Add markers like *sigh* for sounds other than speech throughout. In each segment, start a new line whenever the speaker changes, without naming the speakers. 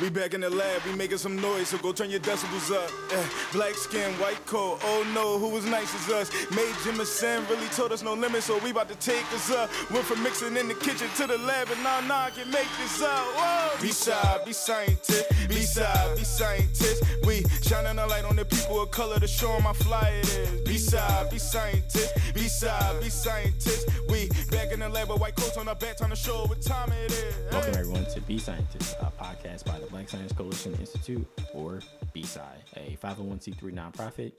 We back in the lab, we making some noise, so go turn your decibels up. Eh, black skin, white coat, oh no, who was nice as us? Mae Jemison really told us no limits, so we about to take this up. Went from mixing in the kitchen to the lab, and now, now I can make this up. Whoa! Be shy, be scientist, be shy, be scientist. We shining a light on the people of color to show them how fly it is. Be shy, be scientist, be shy, be scientist. We back in the lab with white coats on our back, trying to show what time it is.
Welcome everyone to Be Scientist, a podcast by the Black Science Coalition Institute, or BSci, a 501c3 nonprofit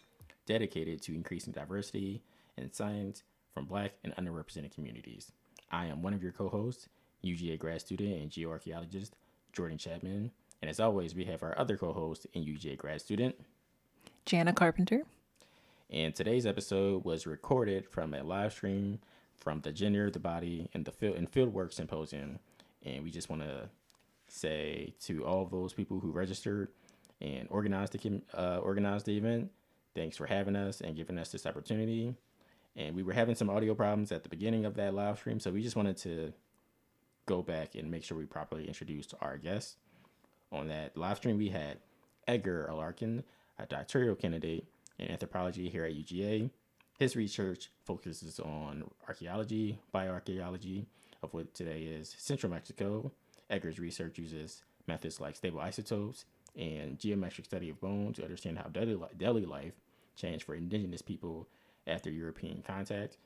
dedicated to increasing diversity in science from Black and underrepresented communities. I am one of your co-hosts, UGA grad student and geoarchaeologist Jordan Chapman, and as always, we have our other co-host and UGA grad student,
Jana Carpenter.
And today's episode was recorded from a live stream from the Gender, the Body, and the Field and Fieldwork Symposium. And we just want to say to all those people who registered and organized the uh, organized the event, thanks for having us and giving us this opportunity. And we were having some audio problems at the beginning of that live stream, so we just wanted to go back and make sure we properly introduced our guests. On that live stream, we had Edgar Alarcon, a doctoral candidate in anthropology here at UGA. His research focuses on archaeology, bioarchaeology of what today is central Mexico. Edgar's research uses methods like stable isotopes and geometric study of bone to understand how daily, life changed for indigenous people after European contact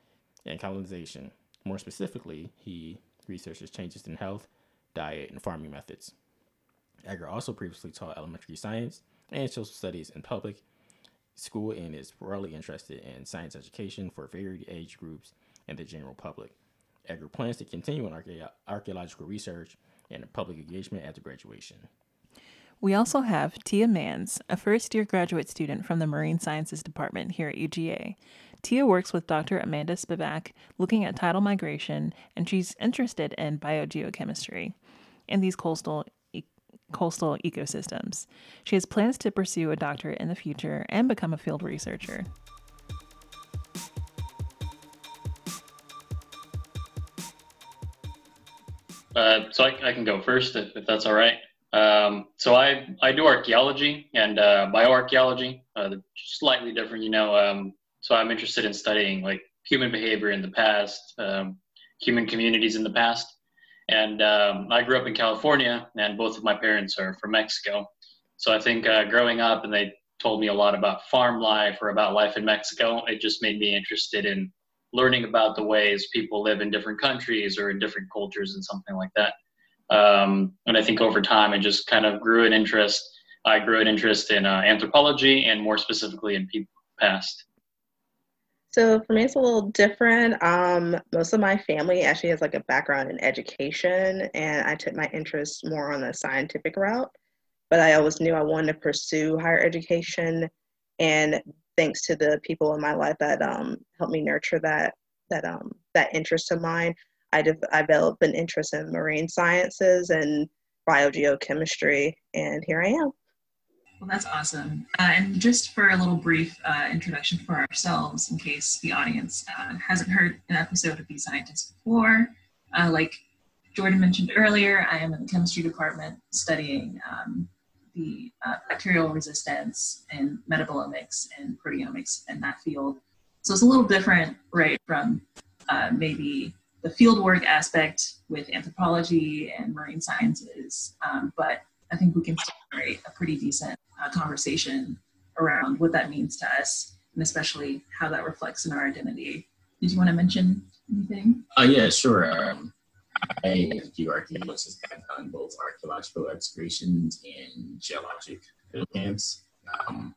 and colonization. More specifically, he researches changes in health, diet, and farming methods. Edgar also previously taught elementary science and social studies in public school and is broadly interested in science education for varied age groups and the general public. Edgar plans to continue in archae- archaeological research and public engagement after graduation.
We also have Tia Mans, a first year graduate student from the Marine Sciences Department here at UGA. Tia works with Dr. Amanda Spivak looking at tidal migration, and she's interested in biogeochemistry and these coastal e- coastal ecosystems. She has plans to pursue a doctorate in the future and become a field researcher.
Uh, so I, I, can go first if, if that's all right. Um, so I, I do archaeology and uh, bioarchaeology, uh, slightly different, you know. Um, so I'm interested in studying like human behavior in the past, um, human communities in the past. And um, I grew up in California, and both of my parents are from Mexico. So I think uh, growing up, and they told me a lot about farm life or about life in Mexico. It just made me interested in learning about the ways people live in different countries or in different cultures and something like that. Um, and I think over time, it just kind of grew an interest. I grew an interest in uh, anthropology and more specifically in people past.
So for me, it's a little different. Um, most of my family actually has like a background in education, and I took my interest more on the scientific route. But I always knew I wanted to pursue higher education, and thanks to the people in my life that um, helped me nurture that that um, that interest of mine. I, de- I developed an interest in marine sciences and biogeochemistry, and here I am.
Well, that's awesome. Uh, and just for a little brief uh, introduction for ourselves, in case the audience uh, hasn't heard an episode of These Scientists before, uh, like Jordan mentioned earlier, I am in the chemistry department studying um, the uh, bacterial resistance and metabolomics and proteomics in that field. So it's a little different, right, from uh, maybe the fieldwork aspect with anthropology and marine sciences, um, but I think we can generate a pretty decent uh, conversation around what that means to us and especially how that reflects in our identity. Did you want to mention anything?
Uh, yeah, sure. Um, I do archaeologists have done both archaeological excavations and geologic field camps. Um,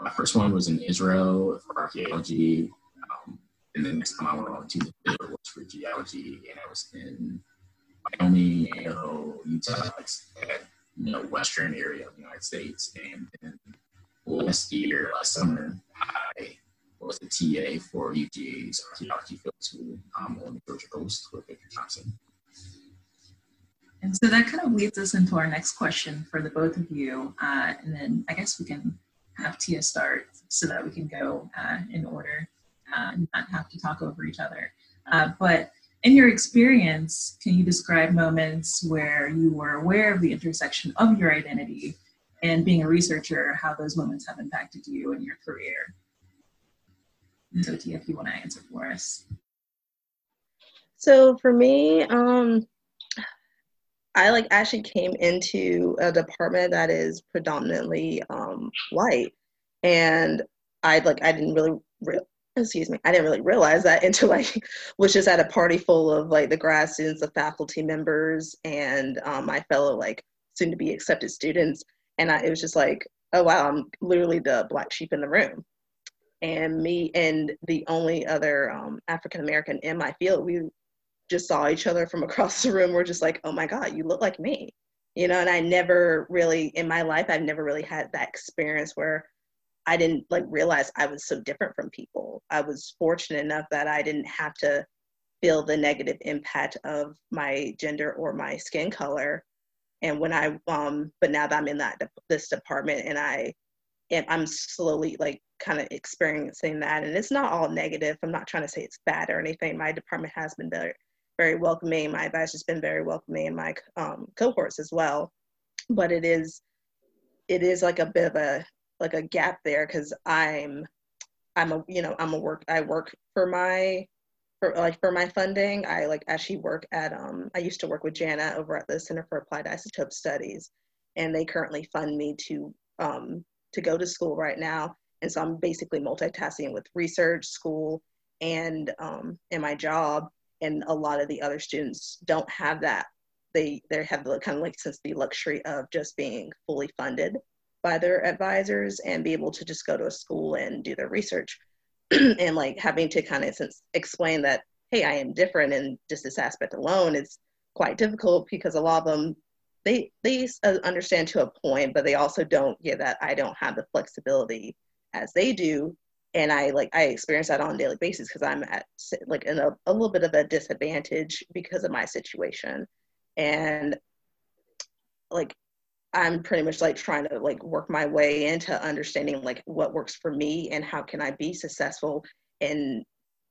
my first one was in Israel for archaeology, um, and then next time I went on to the field was for geology, and I was in Wyoming, Idaho, Utah, at, you know, western area of the United States, and then last year, last summer, I was the TA for UGA's archaeology field school um, on the Georgia coast with Victor Thompson.
And so that kind of leads us into our next question for the both of you. Uh, and then I guess we can have Tia start so that we can go uh, in order uh, and not have to talk over each other. Uh, but in your experience, can you describe moments where you were aware of the intersection of your identity and being a researcher, how those moments have impacted you in your career? So, Tia, if you want to answer for us.
So for me, um, I like actually came into a department that is predominantly um, white, and I like I didn't really re- excuse me I didn't really realize that *laughs* until I was just at a party full of like the grad students, the faculty members, and um, my fellow like soon to be accepted students, and I, it was just like oh wow I'm literally the black sheep in the room, and me and the only other um, African American in my field we just saw each other from *laughs* across the room. We're just like oh my god you look like me you know and i never really in my life i've never really had that experience where i didn't like realize i was so different from people. I was fortunate enough that i didn't have to feel the negative impact of my gender or my skin color. And when i um but now that i'm in that this department and i and i'm slowly like kind of experiencing that and it's not all negative i'm not trying to say it's bad or anything my department has been very very welcoming. My advisor's been very welcoming, and my um, cohorts as well. But it is, it is like a bit of a like a gap there because I'm, I'm a you know I'm a work I work for my for like for my funding. I like actually work at um I used to work with Jana over at the Center for Applied Isotope Studies, and they currently fund me to um to go to school right now. And so I'm basically multitasking with research, school, and um, and my job. And a lot of the other students don't have that. They they have the kind of like since the luxury of just being fully funded by their advisors and be able to just go to a school and do their research. *clears throat* And like having to kind of since explain that hey i am different and just this aspect alone is quite difficult because a lot of them they they uh, understand to a point but they also don't get that i don't have the flexibility as they do. And I like I experience that on a daily basis because I'm at like in a, a little bit of a disadvantage because of my situation, and like I'm pretty much like trying to like work my way into understanding like what works for me and how can I be successful and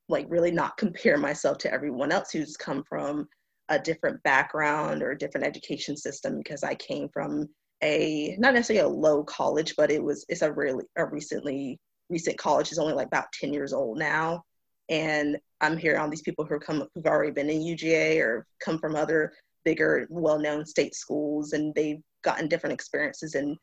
like really not compare myself to everyone else who's come from a different background or a different education system because I came from a not necessarily a low college but it was it's a really a recently recent college is only like about 10 years old now. And I'm hearing all these people who come who've already been in UGA or come from other bigger, well-known state schools, and they've gotten different experiences in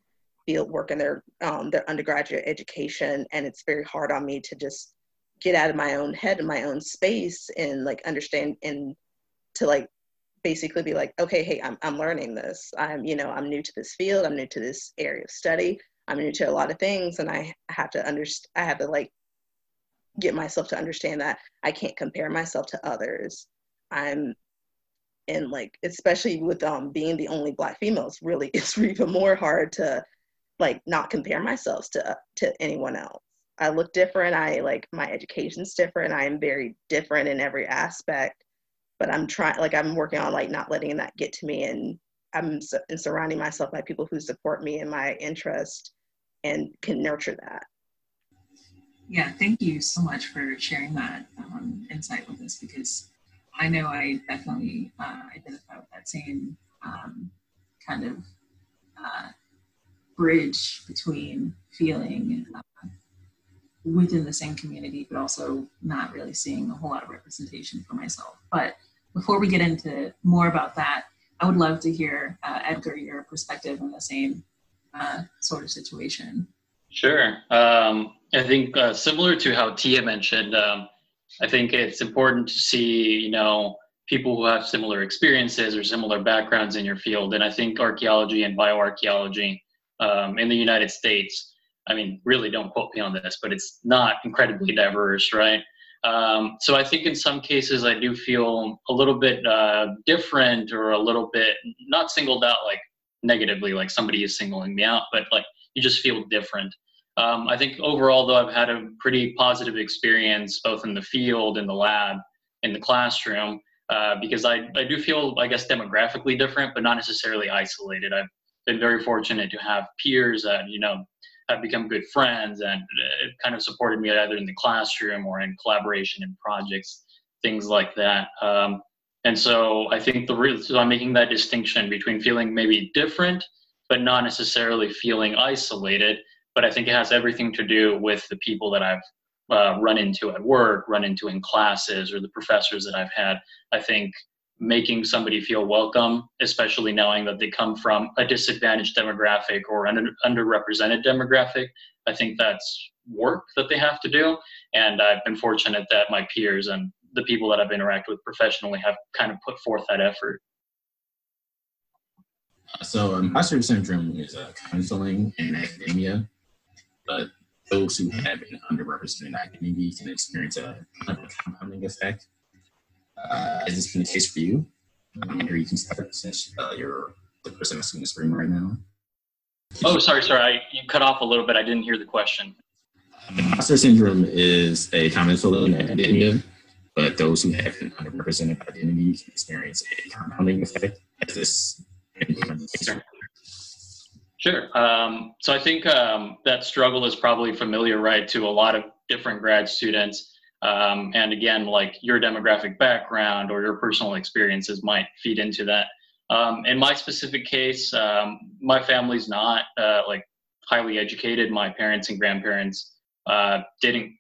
field work in their um, their undergraduate education. And it's very hard on me to just get out of my own head and my own space and like understand and to like basically be like, okay, hey, I'm I'm learning this. I'm you know I'm new to this field. I'm new to this area of study. I'm new to a lot of things and I have to understand, I have to like get myself to understand that I can't compare myself to others. I'm, and like, especially with um, being the only black female, it's really, *laughs* it's even more hard to like not compare myself to, to anyone else. I look different. I like my education's different. I am very different in every aspect, but I'm trying, like, I'm working on like not letting that get to me and I'm and surrounding myself by people who support me in my interest and can nurture that.
Yeah, thank you so much for sharing that um, insight with us because I know I definitely uh, identify with that same um, kind of uh, bridge between feeling uh, within the same community, but also not really seeing a whole lot of representation for myself. But before we get into more about that, I would love to hear, uh, Edgar, your perspective on the same uh, sort of situation.
Sure. Um, I think uh, similar to how Tia mentioned, um, I think it's important to see, you know, people who have similar experiences or similar backgrounds in your field. And I think archaeology and bioarchaeology um, in the United States, I mean, really don't quote me on this, but it's not incredibly diverse, right? Um, so I think in some cases I do feel a little bit uh, different or a little bit not singled out like negatively, like somebody is singling me out, but like you just feel different. Um, I think overall, though, I've had a pretty positive experience both in the field, in the lab, in the classroom, uh, because I, I do feel, I guess, demographically different, but not necessarily isolated. I've been very fortunate to have peers that, you know, have become good friends and it kind of supported me either in the classroom or in collaboration in projects things like that. Um, and so I think the reason so I'm making that distinction between feeling maybe different, but not necessarily feeling isolated. But I think it has everything to do with the people that I've uh, run into at work, run into in classes, or the professors that I've had. I think making somebody feel welcome, especially knowing that they come from a disadvantaged demographic or an underrepresented demographic, I think that's work that they have to do. And I've been fortunate that my peers and the people that I've interacted with professionally have kind of put forth that effort.
So um, imposter syndrome is a counseling in academia, but those who have an underrepresented identity can experience a kind of a compounding effect. Uh, has this been the case for you? Um, or you can start since uh, you're the person asking this room right now.
Oh, sorry, sorry. I, you cut off a little bit. I didn't hear the question.
Imposter syndrome is a common feeling in academia, but those who have an underrepresented identity can experience a compounding effect as this.
Sure. Um, so I think um, that struggle is probably familiar, right, to a lot of different grad students. Um, and again, like your demographic background or your personal experiences might feed into that. Um, in my specific case, um, my family's not uh, like highly educated. My parents and grandparents uh, didn't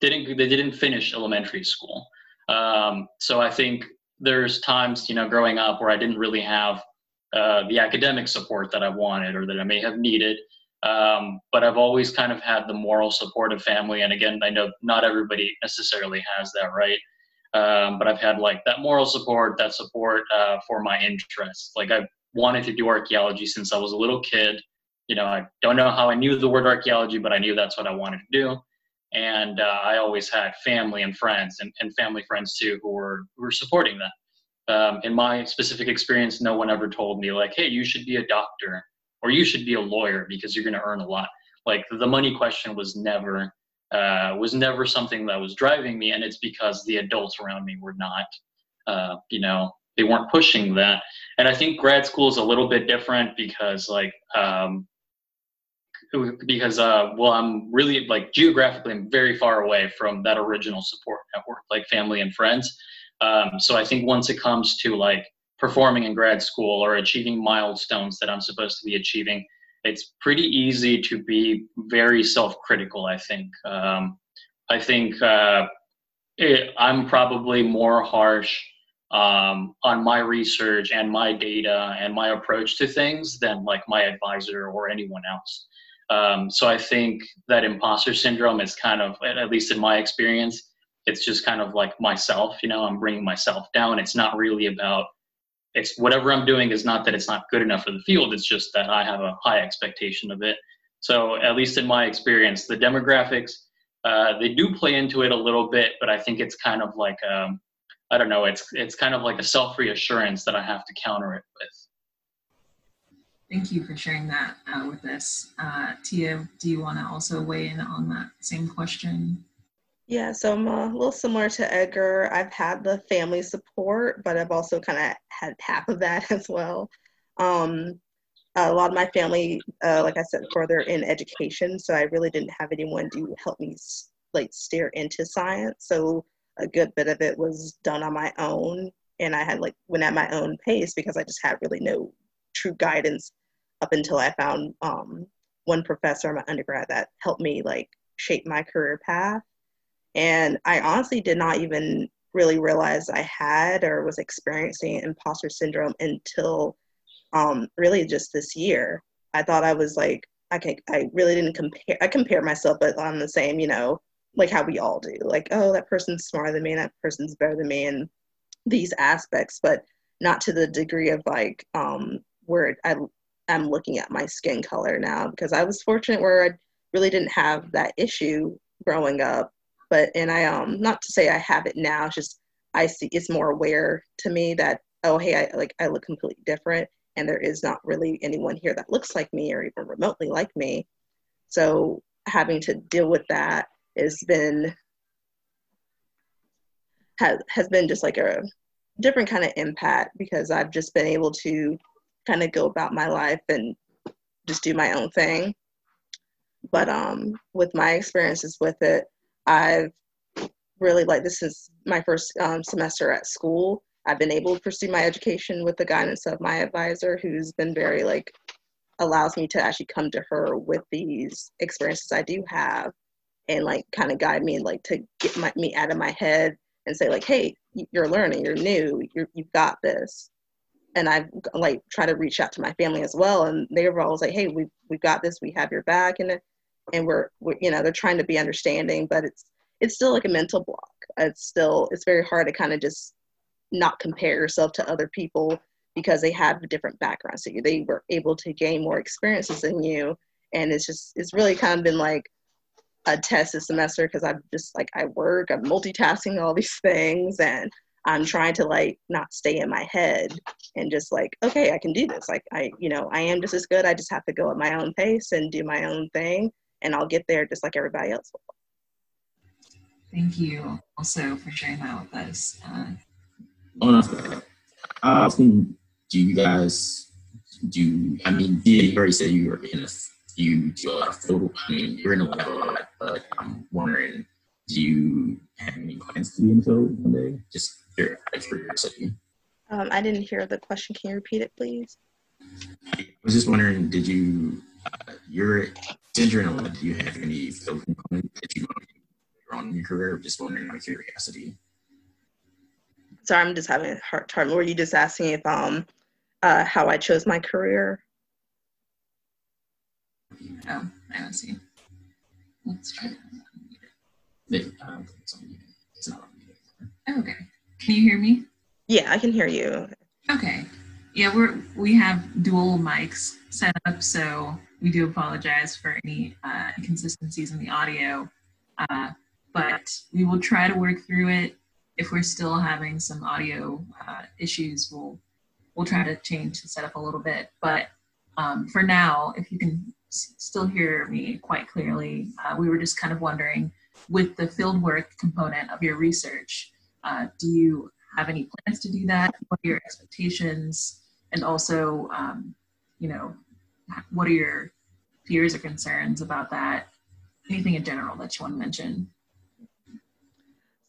didn't they didn't finish elementary school. Um, so I think there's times you know growing up where I didn't really have uh, the academic support that I wanted or that I may have needed. Um, but I've always kind of had the moral support of family. And again, I know not everybody necessarily has that, right? Um, but I've had like that moral support, that support uh, for my interests. Like I wanted to do archaeology since I was a little kid. You know, I don't know how I knew the word archaeology, but I knew that's what I wanted to do. And uh, I always had family and friends and, and family friends too who were who were supporting that. Um, in my specific experience, no one ever told me like, "Hey, you should be a doctor." Or you should be a lawyer because you're going to earn a lot. Like the money question was never uh, was never something that was driving me, and it's because the adults around me were not, uh, you know, they weren't pushing that. And I think grad school is a little bit different because like um, because uh, well i'm really like geographically i'm very far away from that original support network like family and friends um, so i think once it comes to like performing in grad school or achieving milestones that I'm supposed to be achieving, it's pretty easy to be very self-critical. I think. Um, I think uh, it, I'm probably more harsh um, on my research and my data and my approach to things than like my advisor or anyone else. Um, so I think that imposter syndrome is kind of, at least in my experience, it's just kind of like myself. You know, I'm bringing myself down. It's not really about it's whatever I'm doing is not that it's not good enough for the field. It's just that I have a high expectation of it. So at least in my experience, the demographics uh, they do play into it a little bit, but I think it's kind of like um, I don't know. It's it's kind of like a self reassurance that I have to counter it with.
Thank you for sharing that uh, with us, uh, Tia. Do you want to also weigh in on that same question?
Yeah, so I'm a little similar to Edgar. I've had the family support, but I've also kind of had half of that *laughs* as well. Um, a lot of my family, uh, like I said before, they're in education, so I really didn't have anyone to help me like steer into science. So a good bit of it was done on my own, and I had like went at my own pace because I just had really no true guidance up until I found um, one professor in my undergrad that helped me like shape my career path and I honestly did not even really realize I had or was experiencing imposter syndrome until um, really just this year. I thought I was like, I can I really didn't compare I compare myself but on the same, you know, like how we all do. Like, oh, that person's smarter than me that person's better than me and these aspects, but not to the degree of like um where I I'm looking at my skin color now because I was fortunate where I really didn't have that issue growing up but and I um not to say I have it now, it's just I see it's more aware to me that oh hey I like I look completely different and there is not really anyone here that looks like me or even remotely like me. So having to deal with that has been has has been just like a different kind of impact because I've just been able to kind of go about my life and just do my own thing. But um, with my experiences with it, I've really like this is my first um, semester at school. I've been able to pursue my education with the guidance of my advisor, who's been very like allows me to actually come to her with these experiences I do have, and like kind of guide me and like to get my, me out of my head and say like, hey, you're learning, you're new, you're, you've got this. And I've like try to reach out to my family as well, and they were always like, hey, we've we've got this, we have your back, and and we're, we're you know they're trying to be understanding, but it's it's still like a mental block. It's still it's very hard to kind of just not compare yourself to other people because they have different backgrounds. So they were able to gain more experiences than you, and it's just it's really kind of been like a test this semester because I'm just like I work, I'm multitasking all these *laughs* things, and I'm trying to like not stay in my head and just like okay, I can do this. Like I, you know, I am just as good. I just have to go at my own pace and do my own thing, and I'll get there just like everybody else will.
Thank you also for sharing that with us. Uh,
oh, no. Uh, do you guys do? I mean, did you already said you were in a you do a lot of photo. I mean, you're in a lab a lot, but I'm wondering, do you have any plans to be in photo one day? Just your curiosity.
Um, I didn't hear the question. Can you repeat it, please?
I was just wondering, did you, uh, you're, since you're in a do you have any photo component that you want to on in your career? I'm Just wondering my curiosity.
Sorry, I'm just having a hard time. Were you just asking if um uh, how I chose my career?
Oh, I don't see. Let's try
that. Um, it's not
oh, okay. Can you hear me?
Yeah, I can hear you.
Okay. Yeah, we're we have dual mics set up, so we do apologize for any uh, inconsistencies in the audio. Uh, but we will try to work through it. If we're still having some audio uh, issues, we'll we'll try to change the setup a little bit. But um, for now, if you can s- still hear me quite clearly, uh, we were just kind of wondering, with the fieldwork component of your research, uh, do you have any plans to do that? What are your expectations? And also, um, you know, what are your fears or concerns about that? Anything in general that you want to mention?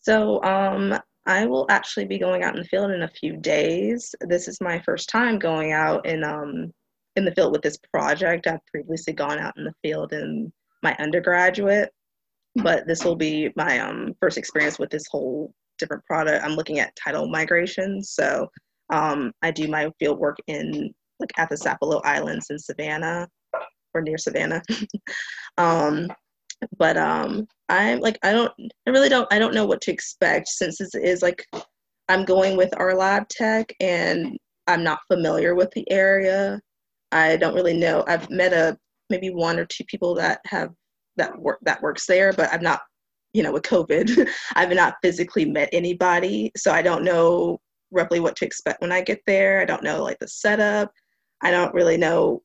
So um, I will actually be going out in the field in a few days. This is my first time going out in um, in the field with this project. I've previously gone out in the field in my undergraduate, but this will be my um, first experience with this whole different product. I'm looking at tidal migration. So um, I do my field work in like at the Sapelo Islands in Savannah or near Savannah. *laughs* um, but um i'm like i don't i really don't i don't know what to expect since this is like i'm going with our lab tech and i'm not familiar with the area. I don't really know. I've met a maybe one or two people that have that work that works there but i'm not you know with covid. *laughs* I've not physically met anybody so i don't know roughly what to expect when i get there. I don't know like the setup i don't really know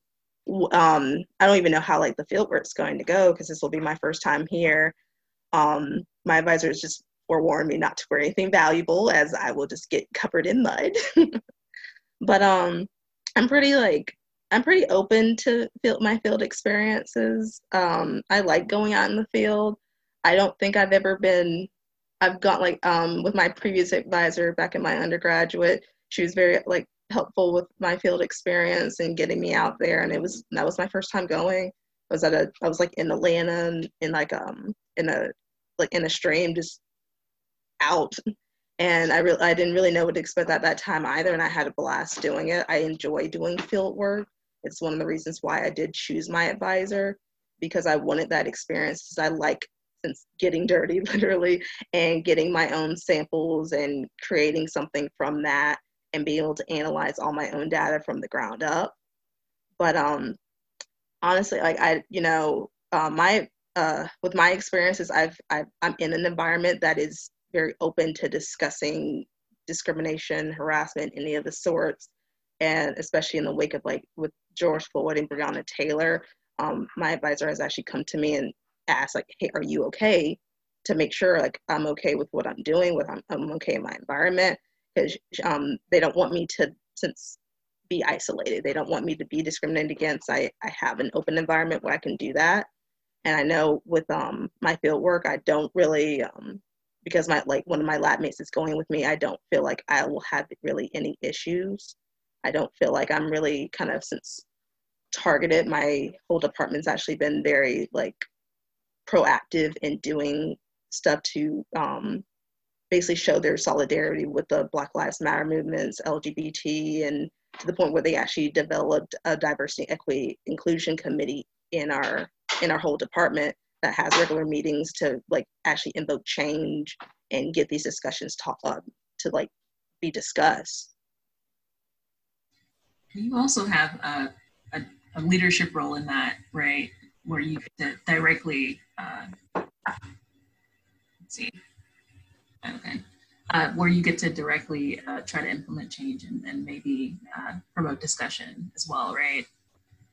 um, I don't even know how like the field work's going to go because this will be my first time here. Um, my advisor has just forewarned me not to wear anything valuable as I will just get covered in mud. *laughs* but um, I'm pretty like I'm pretty open to field, my field experiences. Um, I like going out in the field. I don't think I've ever been. I've got like um, with my previous advisor back in my undergraduate. She was very like helpful with my field experience and getting me out there. And it was that was my first time going. I was at a I was like in Atlanta and in like um in a like in a stream just out. And I really I didn't really know what to expect at that time either. And I had a blast doing it. I enjoy doing field work. It's one of the reasons why I did choose my advisor because I wanted that experience because I like since getting dirty *laughs* literally and getting my own samples and creating something from that and be able to analyze all my own data from the ground up. But um, honestly, like I, you know, uh, my uh, with my experiences, I've, I've I'm in an environment that is very open to discussing discrimination, harassment, any of the sorts, and especially in the wake of like with George Floyd and Breonna Taylor, um, my advisor has actually come to me and asked like, "Hey, are you okay?" To make sure like I'm okay with what I'm doing, with I'm, I'm okay in my environment, because um, they don't want me to since be isolated. They don't want me to be discriminated against. I, I have an open environment where I can do that. And I know with um, my field work, I don't really um, because my like one of my lab mates is going with me, I don't feel like I will have really any issues. I don't feel like I'm really kind of since targeted. My whole department's actually been very like proactive in doing stuff to um, basically show their solidarity with the Black Lives Matter movements, LGBT, and to the point where they actually developed a diversity, equity, inclusion committee in our in our whole department that has regular meetings to like actually invoke change and get these discussions talk up to like be discussed.
You also have a, a, a leadership role in that, right? Where you directly uh, see, okay, uh, where you get to directly uh, try to implement change and, and maybe uh, promote discussion as well, right?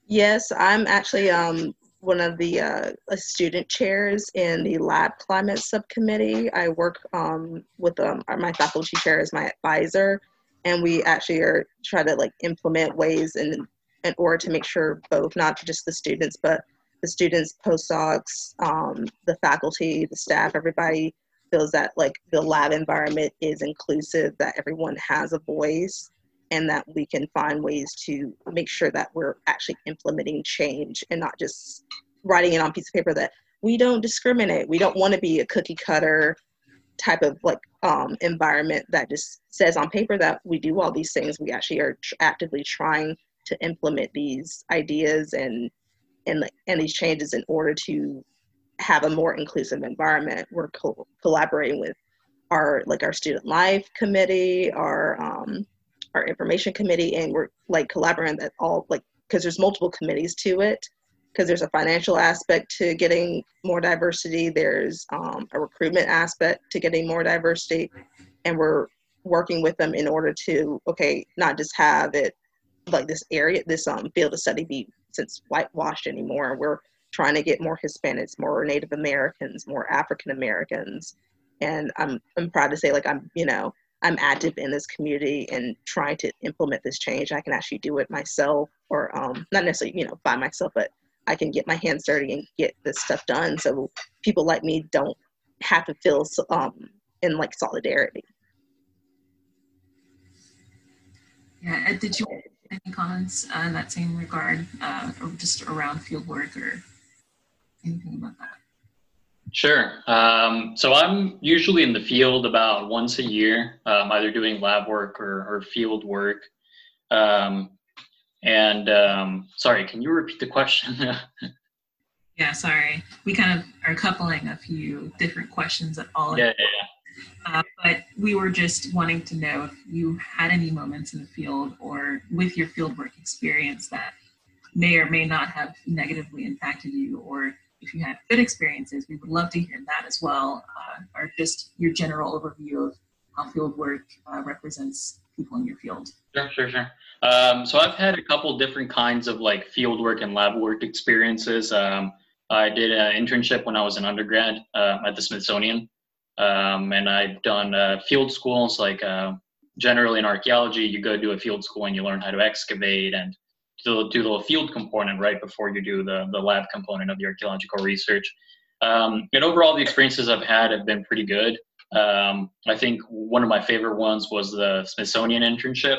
Yes, I'm actually um, one of the uh, student chairs in the lab climate subcommittee. I work um, with um, my faculty chair as my advisor, and we actually are try to like implement ways in in order to make sure both not just the students but the students, postdocs, um, the faculty, the staff, everybody feels that like the lab environment is inclusive, that everyone has a voice, and that we can find ways to make sure that we're actually implementing change and not just writing it on piece of paper that we don't discriminate. We don't want to be a cookie cutter type of like um, environment that just says on paper that we do all these things. We actually are tr- actively trying to implement these ideas and and and these changes in order to have a more inclusive environment. We're co- collaborating with our like our student life committee, our um, our information committee, and we're like collaborating at all like because there's multiple committees to it. Because there's a financial aspect to getting more diversity, there's um, a recruitment aspect to getting more diversity, and we're working with them in order to okay, not just have it like this area, this um, field of study be since whitewashed anymore. We're trying to get more Hispanics, more Native Americans, more African Americans. And I'm I'm proud to say like I'm, you know, I'm active in this community and trying to implement this change. I can actually do it myself or um, not necessarily, you know, by myself, but I can get my hands dirty and get this stuff done so people like me don't have to feel um, in like solidarity.
Yeah, did you any comments uh, in that same regard, uh, or just around field work or anything about that?
Sure. Um, so I'm usually in the field about once a year, um, either doing lab work or, or field work. Um, and um, sorry, can you repeat the question? *laughs*
yeah, sorry. We kind of are coupling a few different questions at all.
Yeah, yeah, yeah.
Uh, but we were just wanting to know if you had any moments in the field or with your fieldwork experience that may or may not have negatively impacted you, or if you had good experiences, we would love to hear that as well, uh, or just your general overview of how fieldwork uh, represents people in your field.
Sure, sure, sure. Um, so I've had a couple different kinds of like field work and lab work experiences. Um, I did an internship when I was an undergrad uh, at the Smithsonian. Um, and I've done uh, field schools, like uh, generally in archaeology, you go to a field school and you learn how to excavate and do, the field component right before you do the, the lab component of the archaeological research. Um, and overall, the experiences I've had have been pretty good. Um, I think one of my favorite ones was the Smithsonian internship.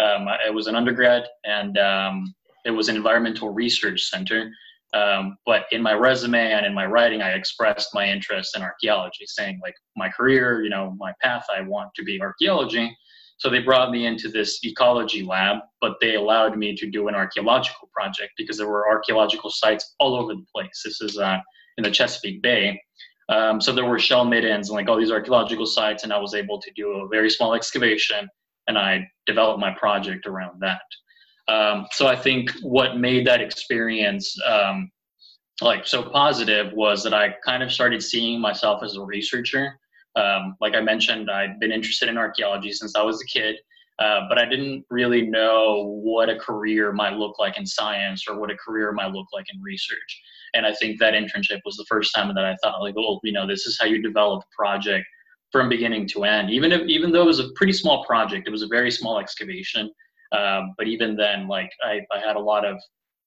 Um, it was an undergrad, and um, it was an environmental research center. Um, but in my resume and in my writing, I expressed my interest in archaeology, saying like my career, you know, my path, I want to be archaeology. So they brought me into this ecology lab, but they allowed me to do an archaeological project because there were archaeological sites all over the place. This is uh, in the Chesapeake Bay. Um, so there were shell middens and like all these archaeological sites, and I was able to do a very small excavation, and I developed my project around that. Um, so I think what made that experience um, like so positive was that I kind of started seeing myself as a researcher. Um, like I mentioned, I'd been interested in archaeology since I was a kid, uh, but I didn't really know what a career might look like in science or what a career might look like in research. And I think that internship was the first time that I thought, like, oh, you know, this is how you develop a project from beginning to end. Even if, even though it was a pretty small project, it was a very small excavation. Um, but even then, like I, I had a lot of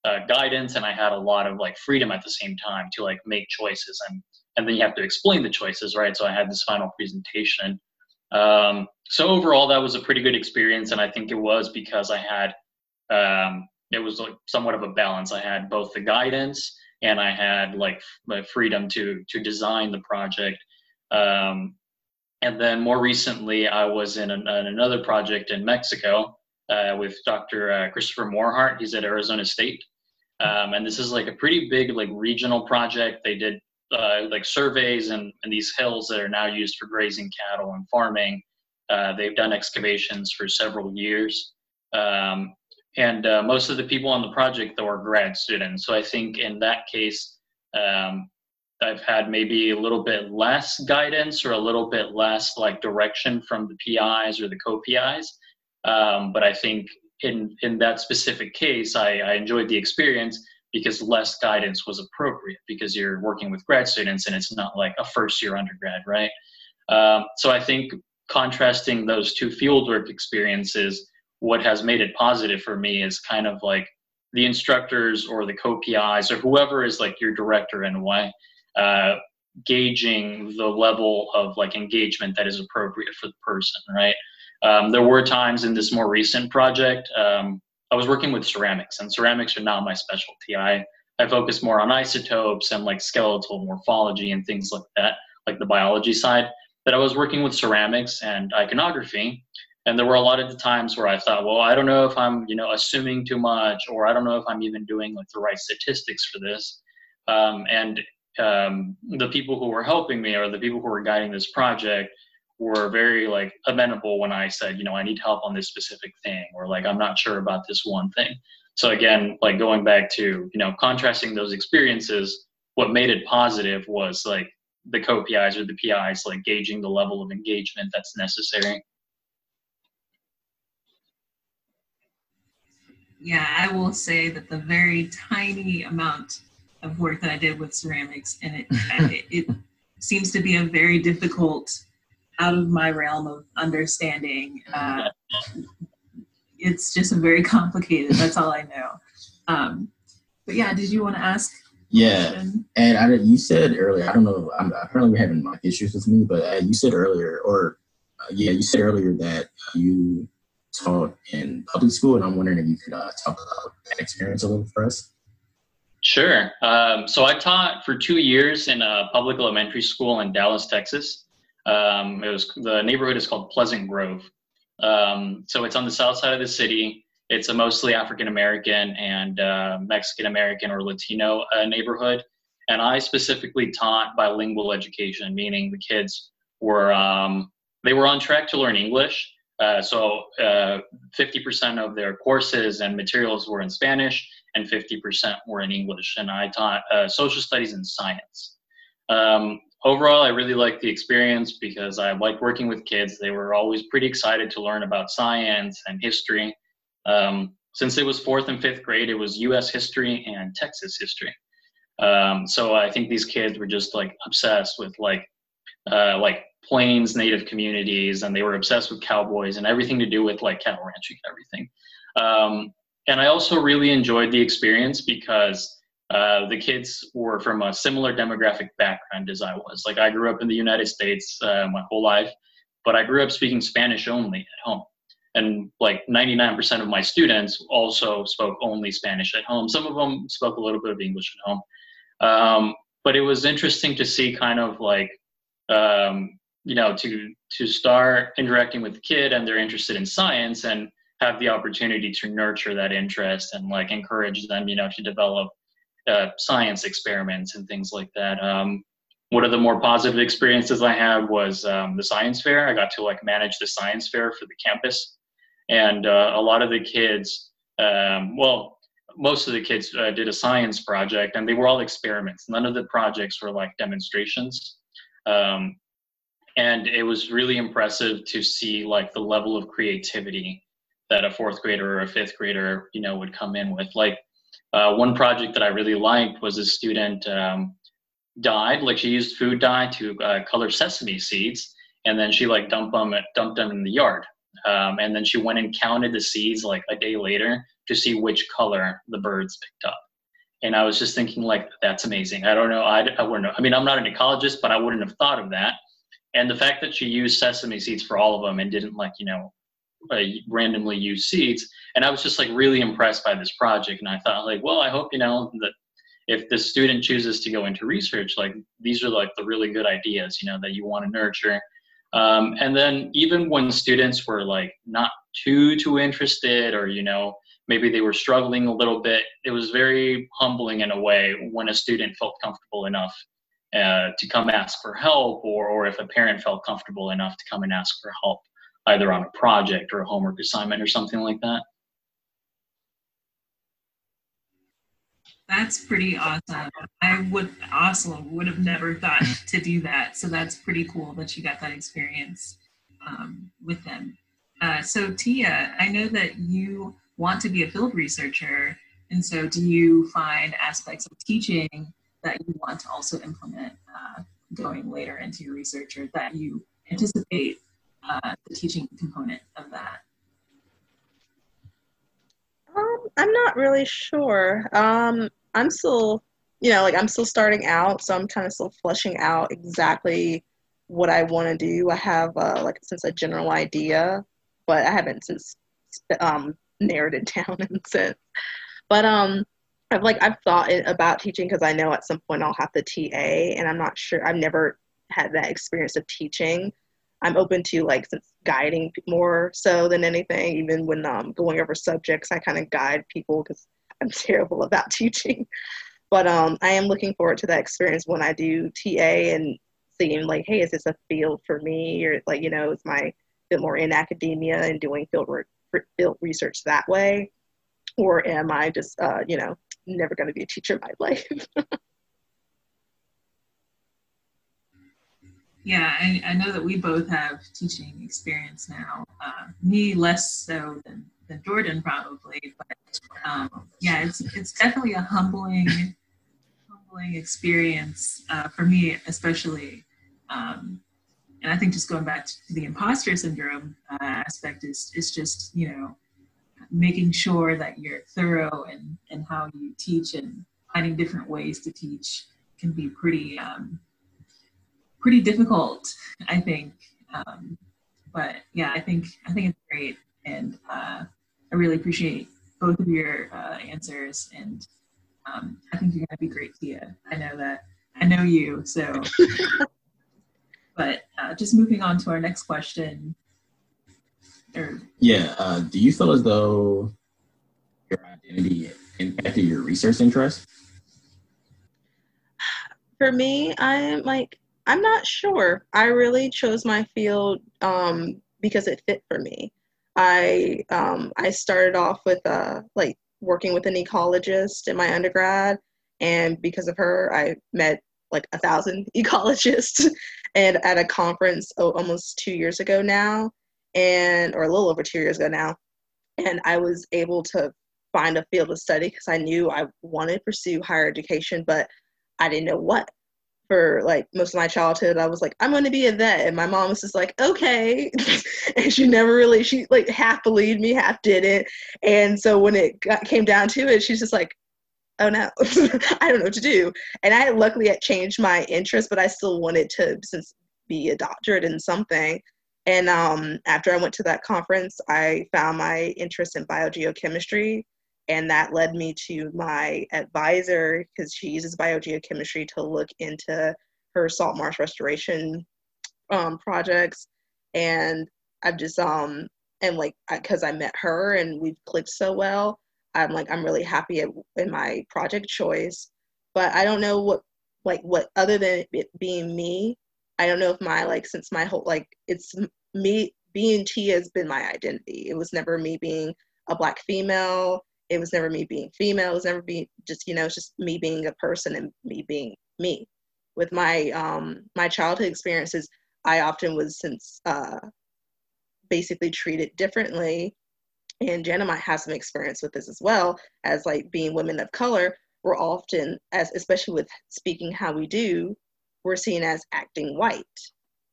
uh, guidance and I had a lot of like freedom at the same time to like make choices and and then you have to explain the choices, right? So I had this final presentation. Um, so overall, that was a pretty good experience, and I think it was because I had um, it was like somewhat of a balance. I had both the guidance and I had like my freedom to to design the project. Um, and then more recently, I was in, an, in another project in Mexico uh, with Dr. Uh, Christopher Morehart. He's at Arizona State, um, and this is like a pretty big like regional project. They did uh, like surveys and, and these hills that are now used for grazing cattle and farming. Uh, they've done excavations for several years. Um, and uh, most of the people on the project though are grad students. So I think in that case, um, I've had maybe a little bit less guidance or a little bit less like direction from the PIs or the co-PIs. Um, but I think in in that specific case, I, I enjoyed the experience because less guidance was appropriate because you're working with grad students and it's not like a first year undergrad, right? Um, so I think contrasting those two fieldwork experiences what has made it positive for me is kind of like the instructors or the co-PIs or whoever is like your director in a way, uh, gauging the level of like engagement that is appropriate for the person, right? Um, there were times in this more recent project, um, I was working with ceramics, and ceramics are not my specialty. I, I focus more on isotopes and like skeletal morphology and things like that, like the biology side. But I was working with ceramics and iconography, and there were a lot of the times where I thought, well, I don't know if I'm, you know, assuming too much, or I don't know if I'm even doing like the right statistics for this. Um, and um, the people who were helping me, or the people who were guiding this project, were very like amenable when I said, you know, I need help on this specific thing, or like I'm not sure about this one thing. So again, like going back to, you know, contrasting those experiences, what made it positive was like the co-PIs or the PIs, like gauging the level of engagement that's necessary.
yeah, I will say that the very tiny amount of work that I did with ceramics, and it, *laughs* it, it seems to be a very difficult, out of my realm of understanding. Uh, *laughs* it's just very complicated. That's all I know. Um, but yeah, did you want to ask?
Yeah, and I, you said earlier. I don't know. I'm apparently we're having mic issues with me, but uh, you said earlier, or uh, yeah, you said earlier that you taught in public school, and I'm wondering if you could uh, talk about that experience a little for us.
Sure. Um, so I taught for two years in a public elementary school in Dallas, Texas. Um, it was the neighborhood is called Pleasant Grove. Um, so it's on the south side of the city. It's a mostly African American and uh, Mexican American or Latino uh, neighborhood. And I specifically taught bilingual education, meaning the kids were um, they were on track to learn English, uh, so uh, 50% of their courses and materials were in Spanish, and 50% were in English. And I taught uh, social studies and science. Um, overall, I really liked the experience because I liked working with kids. They were always pretty excited to learn about science and history. Um, since it was fourth and fifth grade, it was U.S. history and Texas history. Um, so I think these kids were just like obsessed with like uh, like plains native communities and they were obsessed with cowboys and everything to do with like cattle ranching and everything um, and i also really enjoyed the experience because uh, the kids were from a similar demographic background as i was. Like i grew up in the united states uh, my whole life but i grew up speaking spanish only at home. And like 99% of my students also spoke only spanish at home. Some of them spoke a little bit of english at home. Um, but it was interesting to see kind of like um, you know to to start interacting with the kid and they're interested in science and have the opportunity to nurture that interest and like encourage them you know to develop uh, science experiments and things like that. Um, one of the more positive experiences i had was um, the science fair. I got to like manage the science fair for the campus. And uh, a lot of the kids um, well most of the kids uh, did a science project and they were all experiments. None of the projects were like demonstrations. Um, and it was really impressive to see like the level of creativity that a fourth grader or a fifth grader you know would come in with. Like uh, one project that i really liked was a student um, dyed like she used food dye to uh, color sesame seeds and then she like dumped them dumped them in the yard um, and then she went and counted the seeds like a day later to see which color the birds picked up And I was just thinking, like, that's amazing. I don't know. I, I wouldn't know. I mean, I'm not an ecologist, but I wouldn't have thought of that. And the fact that she used sesame seeds for all of them and didn't, like, you know, uh, randomly use seeds. And I was just, like, really impressed by this project. And I thought, like, well, I hope, you know, that if the student chooses to go into research, like, these are, like, the really good ideas, you know, that you want to nurture. Um, and then even when students were, like, not too, too interested or, you know, maybe they were struggling a little bit. It was very humbling in a way when a student felt comfortable enough uh, to come ask for help, or, or if a parent felt comfortable enough to come and ask for help, either on a project or a homework assignment or something like that.
That's pretty awesome. I would also would have never thought *laughs* to do that. So that's pretty cool that you got that experience um, with them. Uh, so Tia, I know that you want to be a field researcher. And so, do you find aspects of teaching that you want to also implement uh, going later into your research or that you anticipate uh, the teaching component of that?
Um, I'm not really sure. Um, I'm still, you know, like I'm still starting out, so I'm kind of still fleshing out exactly what I want to do. I have uh, like since a general idea, but I haven't since um, narrowed it *laughs* down in a sense. But um, I've like I've thought about teaching because I know at some point I'll have to TA, and I'm not sure. I've never had that experience of teaching. I'm open to like guiding more so than anything. Even when um, going over subjects, I kind of guide people because I'm *laughs* terrible about teaching. But um, I am looking forward to that experience when I do TA and seeing like, hey, is this a field for me, or like you know, is my bit more in academia and doing field work field research that way or am i just uh, you know never going to be a teacher in my *laughs* life
yeah I, I, know that we both have teaching experience now. Uh, me less so than, than jordan probably but um, yeah it's, it's definitely a humbling humbling experience uh, for me especially. Um, and I think just going back to the imposter syndrome uh, aspect is is just you know making sure that you're thorough and and how you teach and finding different ways to teach can be pretty um, pretty difficult. I think, um, but yeah, I think I think it's great, and uh, I really appreciate both of your uh, answers, and um, I think you're gonna be great, Tia. I know that. I know you, so *laughs* But uh, just moving on to our next question.
Or, yeah, uh, do you feel as though your identity impacted your research interest?
For me, I'm like, I'm not sure. I really chose my field um, because it fit for me. I um, I started off with uh, like working with an ecologist in my undergrad, and because of her, I met like a thousand *laughs* ecologists and at a conference oh, almost two years ago now and or a little over two years ago now and i was able to find a field of study because i knew i wanted to pursue higher education but i didn't know what for like most of my childhood i was like i'm going to be a vet and my mom was just like okay *laughs* and she never really she like half believed me half didn't and so when it got, came down to it she's just like oh no, *laughs* I don't know what to do. And I luckily had changed my interest, but I still wanted to since be a doctorate in something. And um, after I went to that conference, I found my interest in biogeochemistry, and that led me to my advisor because she uses biogeochemistry to look into her salt marsh restoration um, projects. And I've just um and like because I, I met her and we've clicked so well, I'm like I'm really happy at, in my project choice, but I don't know what like what other than it being me. I don't know if my like since my whole like it's me being T has been my identity. It was never me being a black female. It was never me being female. It was never be just you know it's just me being a person and me being me. With my um my childhood experiences, I often was since uh basically treated differently and Jenna might have some experience with this as well as like being women of color we're often as especially with speaking how we do we're seen as acting white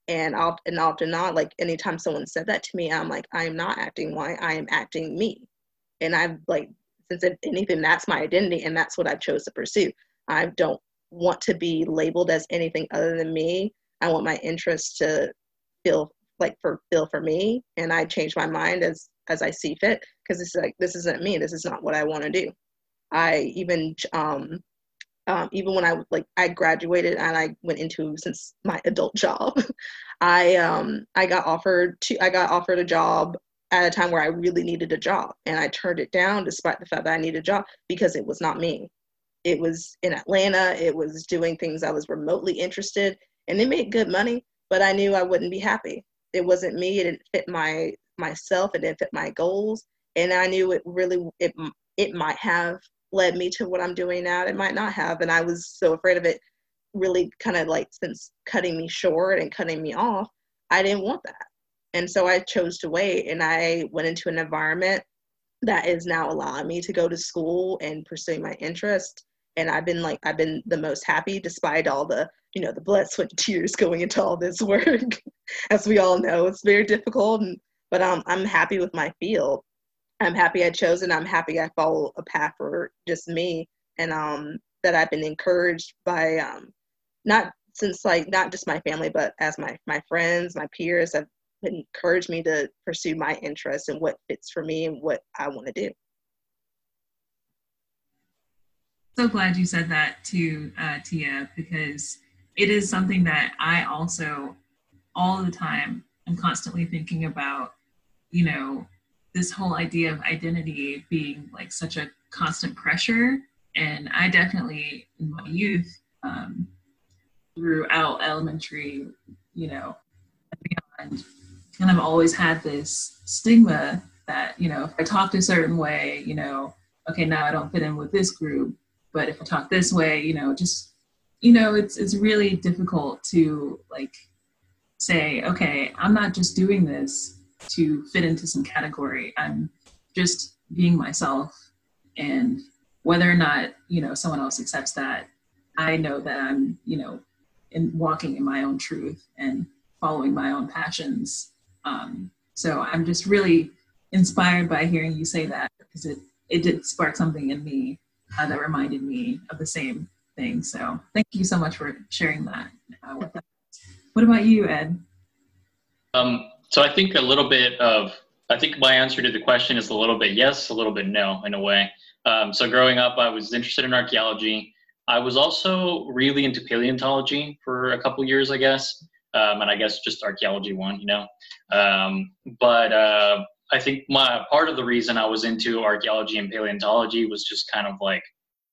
and often, and often not like anytime someone said that to me i'm like i'm not acting white i am acting me and i've like since if anything, that's my identity and that's what I chose to pursue. I don't want to be labeled as anything other than me. I want my interests to feel like for feel for me, and I change my mind as as I see fit because it's like this isn't me. This is not what I want to do. I even um, um, even when I like I graduated and I went into since my adult *laughs* job, I um I got offered to I got offered a job at a time where I really needed a job and I turned it down despite the fact that I needed a job because it was not me. It was in Atlanta, it was doing things I was remotely interested and it made good money, but I knew I wouldn't be happy. It wasn't me, it didn't fit my myself, it didn't fit my goals and I knew it really it it might have led me to what I'm doing now. It might not have and I was so afraid of it really kind of like since cutting me short and cutting me off, I didn't want that. And so I chose to wait and I went into an environment that is now allowing me to go to school and pursue my interest. And I've been like, I've been the most happy despite all the, you know, the blood, sweat, and tears *laughs* going into all this work. *laughs* As we all know, it's very difficult. And, but um, I'm happy with my field. I'm happy I chose and I'm happy I follow a path for just me. And um, that I've been encouraged by um, not since like not just my family, but as my my friends, my peers have encouraged me to pursue my interests and what fits for me and what I want to do.
So glad you said that to uh, Tia because it is something that I also all the time am constantly thinking about. You know, this whole idea of identity being like such a constant pressure, and I definitely in my youth um, throughout elementary, you know, beyond kind of always had this stigma that, you know, if I talked a certain way, you know, okay, now I don't fit in with this group. But if I talk this way, you know, just, you know, it's, it's really difficult to like say, okay, I'm not just doing this to fit into some category. I'm just being myself. And whether or not, you know, someone else accepts that, I know that I'm, you know, in walking in my own truth and following my own passions um, so I'm just really inspired by hearing you say that because it, it did spark something in me uh, that reminded me of the same thing. So thank you so much for sharing that uh, with us. What about you, Ed?
Um, so I think a little bit of, I think my answer to the question is a little bit yes, a little bit no in a way. Um, so growing up, I was interested in archaeology. I was also really into paleontology for a couple years, I guess um, and I guess just archaeology one, you know. Um, but uh, I think my part of the reason I was into archaeology and paleontology was just kind of like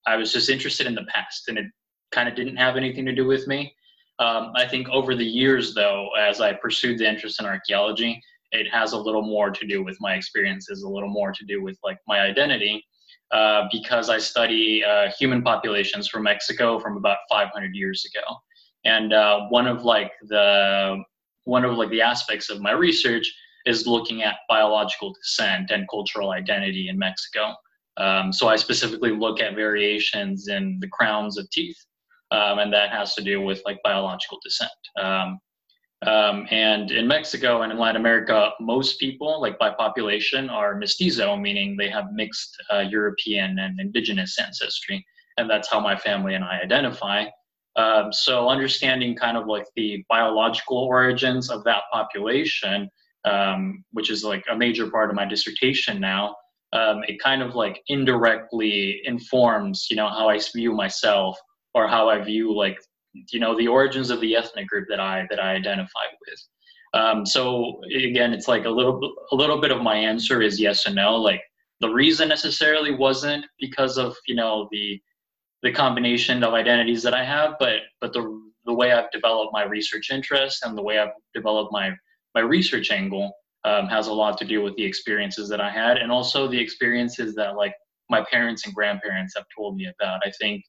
I was just interested in the past, and it kind of didn't have anything to do with me. Um, I think over the years, though, as I pursued the interest in archaeology, it has a little more to do with my experiences, a little more to do with like my identity, uh, because I study uh, human populations from Mexico from about 500 years ago and uh, one of like the one of like the aspects of my research is looking at biological descent and cultural identity in Mexico. Um, so I specifically look at variations in the crowns of teeth, um, and that has to do with like biological descent. Um, um and in Mexico and in Latin America, most people, like by population, are mestizo, meaning they have mixed uh, European and indigenous ancestry, and that's how my family and I identify. Um, so understanding kind of like the biological origins of that population, um, which is like a major part of my dissertation now, um, it kind of like indirectly informs, you know, how I view myself or how I view like, you know, the origins of the ethnic group that I that I identify with. Um, so again, it's like a little a little bit of my answer is yes and no. Like the reason necessarily wasn't because of you know the the combination of identities that I have, but but the the way I've developed my research interest and the way I've developed my my research angle um, has a lot to do with the experiences that I had, and also the experiences that like my parents and grandparents have told me about. I think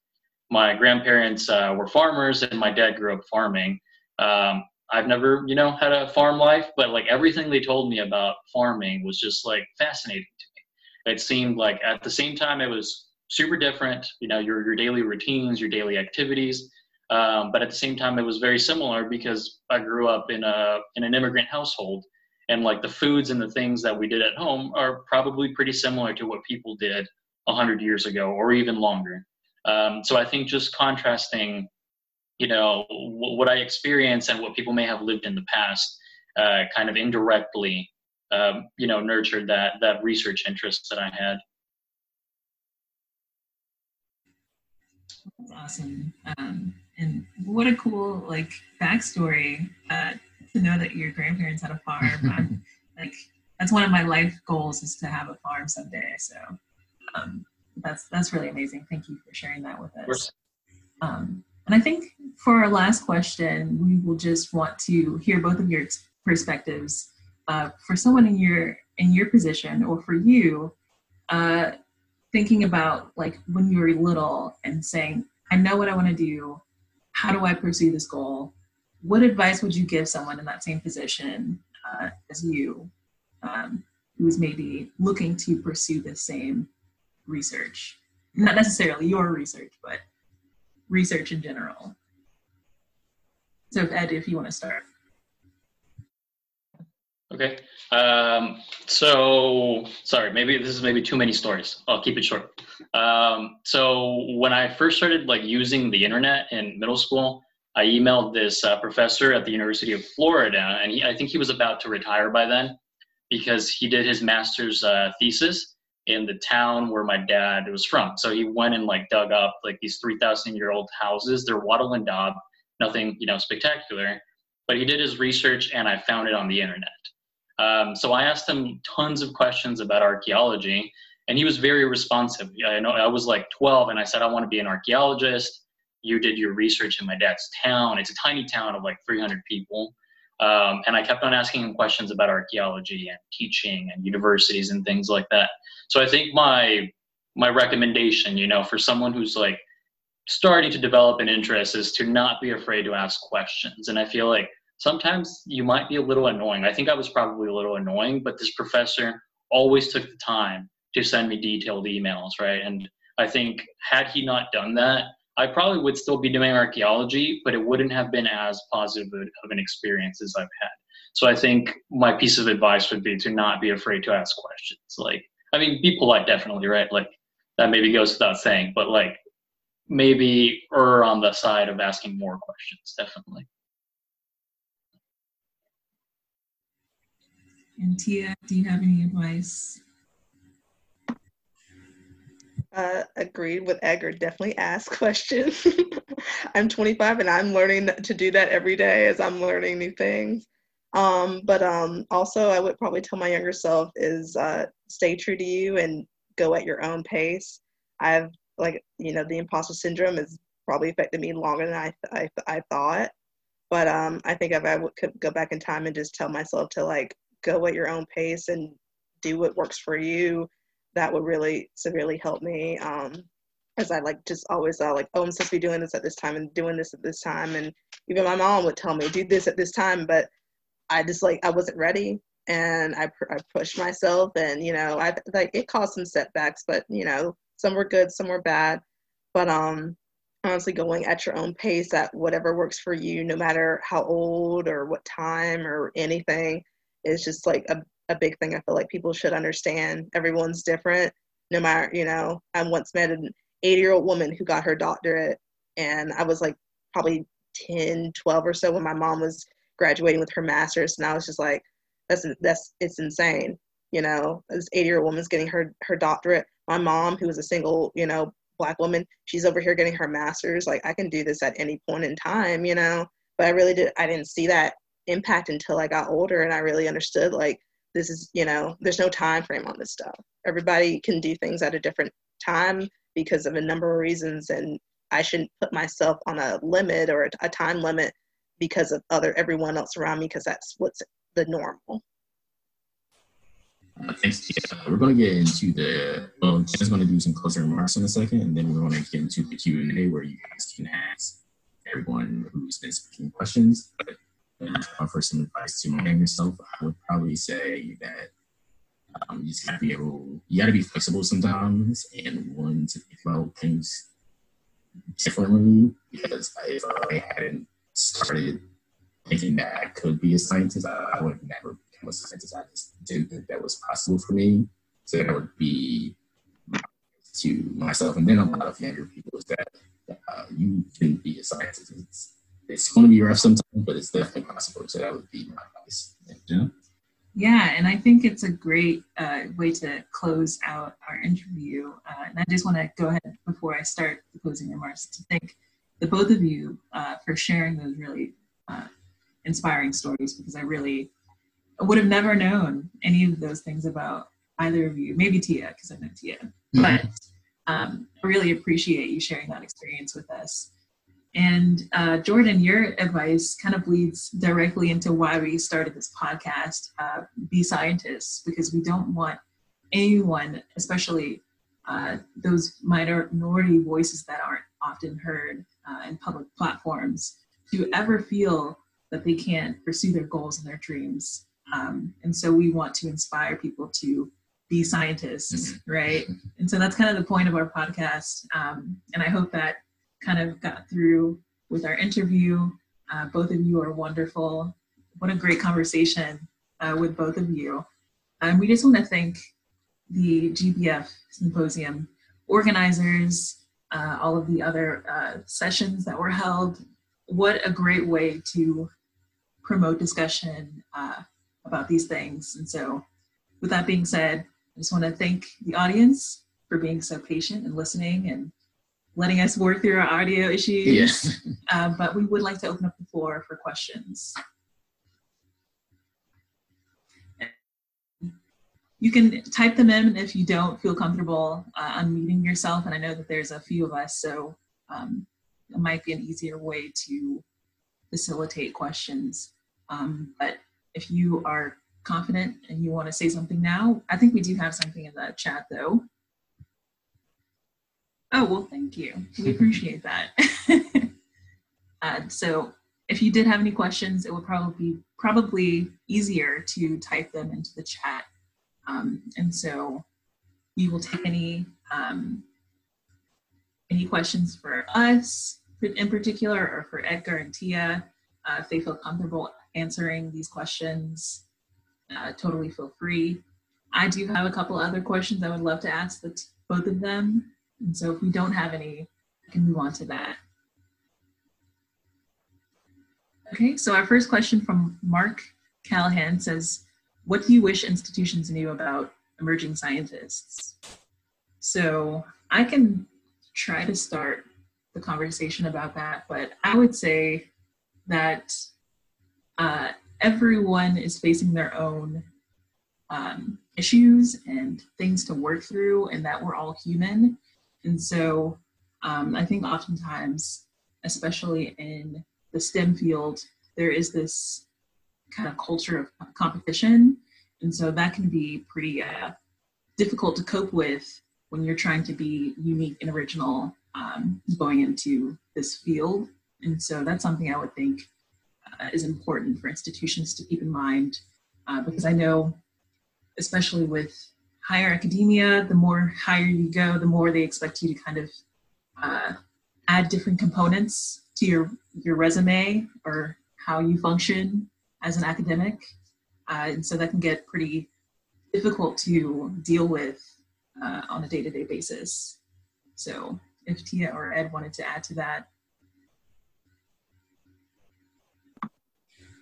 my grandparents uh, were farmers, and my dad grew up farming. Um, I've never, you know, had a farm life, but like everything they told me about farming was just like fascinating to me. It seemed like at the same time it was super different, you know, your, your daily routines, your daily activities. Um, but at the same time, it was very similar because I grew up in a in an immigrant household, and like the foods and the things that we did at home are probably pretty similar to what people did 100 years ago or even longer. Um, so I think just contrasting, you know, w- what I experience and what people may have lived in the past, uh, kind of indirectly, um, you know, nurtured that that research interest that I had.
That's awesome. Um, and what a cool like backstory uh, to know that your grandparents had a farm. *laughs* like that's one of my life goals is to have a farm someday. So um, that's that's really amazing. Thank you for sharing that with us. Um, and I think for our last question, we will just want to hear both of your perspectives. Uh, for someone in your in your position, or for you, uh, thinking about like when you were little and saying, "I know what I want to do. How do I pursue this goal?" What advice would you give someone in that same position uh, as you, um, who's maybe looking to pursue the same research. Not necessarily your research, but research in general. So, Ed, if you want to start.
Okay. Um, so, sorry, maybe this is maybe too many stories. I'll keep it short. Um, so, when I first started like using the internet in middle school, I emailed this uh, professor at the University of Florida, and he, I think he was about to retire by then because he did his master's uh, thesis in the town where my dad was from. So he went and like dug up like these 3,000 year old houses. They're wattle and daub, nothing, you know, spectacular. But he did his research and I found it on the internet. Um, so I asked him tons of questions about archaeology and he was very responsive. I know I was like 12 and I said, I want to be an archaeologist. You did your research in my dad's town. It's a tiny town of like 300 people. Um, and I kept on asking him questions about archaeology and teaching and universities and things like that. So I think my my recommendation, you know, for someone who's like starting to develop an interest is to not be afraid to ask questions. And I feel like sometimes you might be a little annoying. I think I was probably a little annoying, but this professor always took the time to send me detailed emails, right? And I think had he not done that, I probably would still be doing archaeology, but it wouldn't have been as positive of an experience as I've had. So I think my piece of advice would be to not be afraid to ask questions. Like, I mean, be polite, definitely, right? Like, that maybe goes without saying, but like, maybe err on the side of asking more questions, definitely.
And Tia, do you have any advice
uh, agreed with Edgar. Definitely ask *laughs* questions. I'm 25 and I'm learning to do that every day as I'm learning new things. Um, but um, also, I would probably tell my younger self is uh, stay true to you and go at your own pace. I've like you know the imposter syndrome has probably affected me longer than I I, I thought. But um, I think if I would, could go back in time and just tell myself to like go at your own pace and do what works for you that would really severely help me. Um, as I like just always uh, like, oh, I'm supposed to be doing this at this time and doing this at this time. And even my mom would tell me, do this at this time, but I just like, I wasn't ready. And I, I pushed myself and, you know, I like it caused some setbacks, but you know, some were good, some were bad. But um, honestly, going at your own pace at whatever works for you, no matter how old or what time or anything, is just like a a big thing I feel like people should understand. Everyone's different, no matter, you know, I once met an 80 year old woman who got her doctorate, and I was like probably 10, 12 or so when my mom was graduating with her master's, and I was just like, that's, that's, it's insane. You know, this 80 year old woman's getting her, her doctorate. My mom, who was a single, you know, black woman, she's over here getting her master's. Like, I can do this at any point in time, you know, but I really did, I didn't see that impact until I got older and I really understood like this is you know there's no time frame on this stuff. Everybody can do things at a different time because of a number of reasons and i shouldn't put myself on a limit or a time limit because of other everyone else around me because that's what's the normal.
Uh, thanks we're going to get into the well jen's going to do some closing remarks in a second and then we're going to get into the q&a where you guys can ask everyone who's been speaking questions. But and offer some advice to my younger self, I would probably say that um, you just gotta be able, you gotta be flexible sometimes and one to think about things differently. Because if I hadn't started thinking that I could be a scientist, I, I would never become a scientist. I just didn't think that was possible for me. So that would be to myself and then a lot of younger people is that uh, you can be a scientist. It's, it's going to be rough sometimes, but it's definitely possible. So that would be my advice.
Yeah. Yeah, and I think it's a great uh, way to close out our interview. Uh, and I just want to go ahead before I start the closing remarks to thank the both of you uh, for sharing those really uh, inspiring stories because I really would have never known any of those things about either of you. Maybe Tia, because I know Tia, mm-hmm. but um, I really appreciate you sharing that experience with us. And uh, Jordan, your advice kind of leads directly into why we started this podcast, uh, Be Scientists, because we don't want anyone, especially uh, those minority voices that aren't often heard uh, in public platforms, to ever feel that they can't pursue their goals and their dreams. Um, and so we want to inspire people to be scientists, mm-hmm. right? And so that's kind of the point of our podcast. Um, and I hope that kind of got through with our interview. Uh, both of you are wonderful. What a great conversation uh, with both of you. And we just want to thank the GBF Symposium organizers, uh, all of the other uh, sessions that were held. What a great way to promote discussion uh, about these things. And so, with that being said, I just want to thank the audience for being so patient and listening and letting us work through our audio issues.
Yes. *laughs*
Uh, but we would like to open up the floor for questions. You can type them in if you don't feel comfortable uh, unmuting yourself. And I know that there's a few of us, so um, it might be an easier way to facilitate questions. Um, but if you are confident and you want to say something now, I think we do have something in the chat though. Oh, well, thank you. We appreciate that. *laughs* uh, so if you did have any questions, it would probably be probably easier to type them into the chat. Um, and so we will take any um, any questions for us in particular or for Edgar and Tia uh, if they feel comfortable answering these questions. Uh, totally feel free. I do have a couple other questions I would love to ask the both of them. And so if we don't have any, I can move on to that. Okay, so our first question from Mark Callahan says, what do you wish institutions knew about emerging scientists? So I can try to start the conversation about that, but I would say that uh, everyone is facing their own um, issues and things to work through, and that we're all human. And so um, I think oftentimes, especially in the STEM field, there is this kind of culture of competition. And so that can be pretty uh, difficult to cope with when you're trying to be unique and original um, going into this field. And so that's something I would think uh, is important for institutions to keep in mind uh, because I know, especially with higher academia, the more higher you go, the more they expect you to kind of uh, add different components to your your resume or how you function as an academic, uh, and so that can get pretty difficult to deal with uh, on a day to day basis. So, if Tia or Ed wanted to add to that.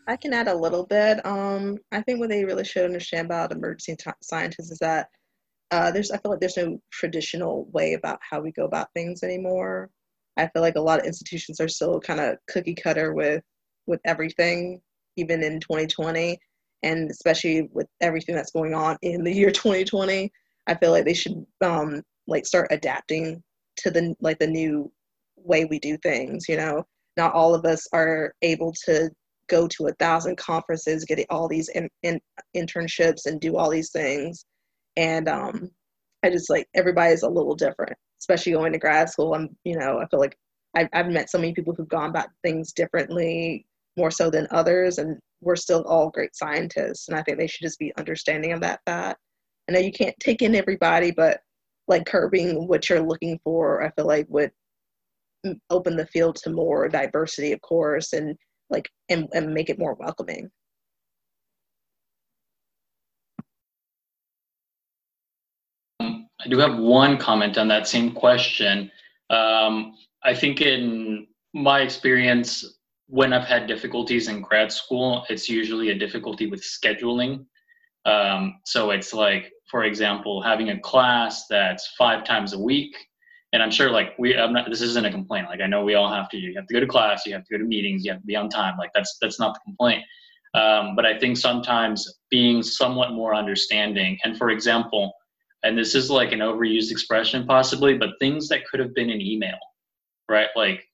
I can add a little bit. Um, I think what they really should understand about emergency scientists is that uh, there's I feel like there's no traditional way about how we go about things anymore. I feel like a lot of institutions are still kind of cookie cutter with with everything, even in 2020, and especially with everything that's going on in the year 2020. I feel like they should um, like start adapting to the like the new way we do things. You know, not all of us are able to go to a thousand conferences, get all these in, in, internships, and do all these things. And um, I just like everybody's a little different, especially going to grad school. I'm, you know, I feel like I've, I've met so many people who've gone about things differently, more so than others, and we're still all great scientists. And I think they should just be understanding of that fact. I know you can't take in everybody, but like curbing what you're looking for, I feel like would open the field to more diversity, of course, and like and, and make it more welcoming
I do have one comment on that same question. Um, I think in my experience, when I've had difficulties in grad school, it's usually a difficulty with scheduling. Um, so it's like, for example, having a class that's five times a week. And I'm sure like we, I'm not, this isn't a complaint. Like I know we all have to, you have to go to class, you have to go to meetings, you have to be on time. Like that's, that's not the complaint. Um, but I think sometimes being somewhat more understanding and for example, and this is like an overused expression possibly, but things that could have been an email, right? Like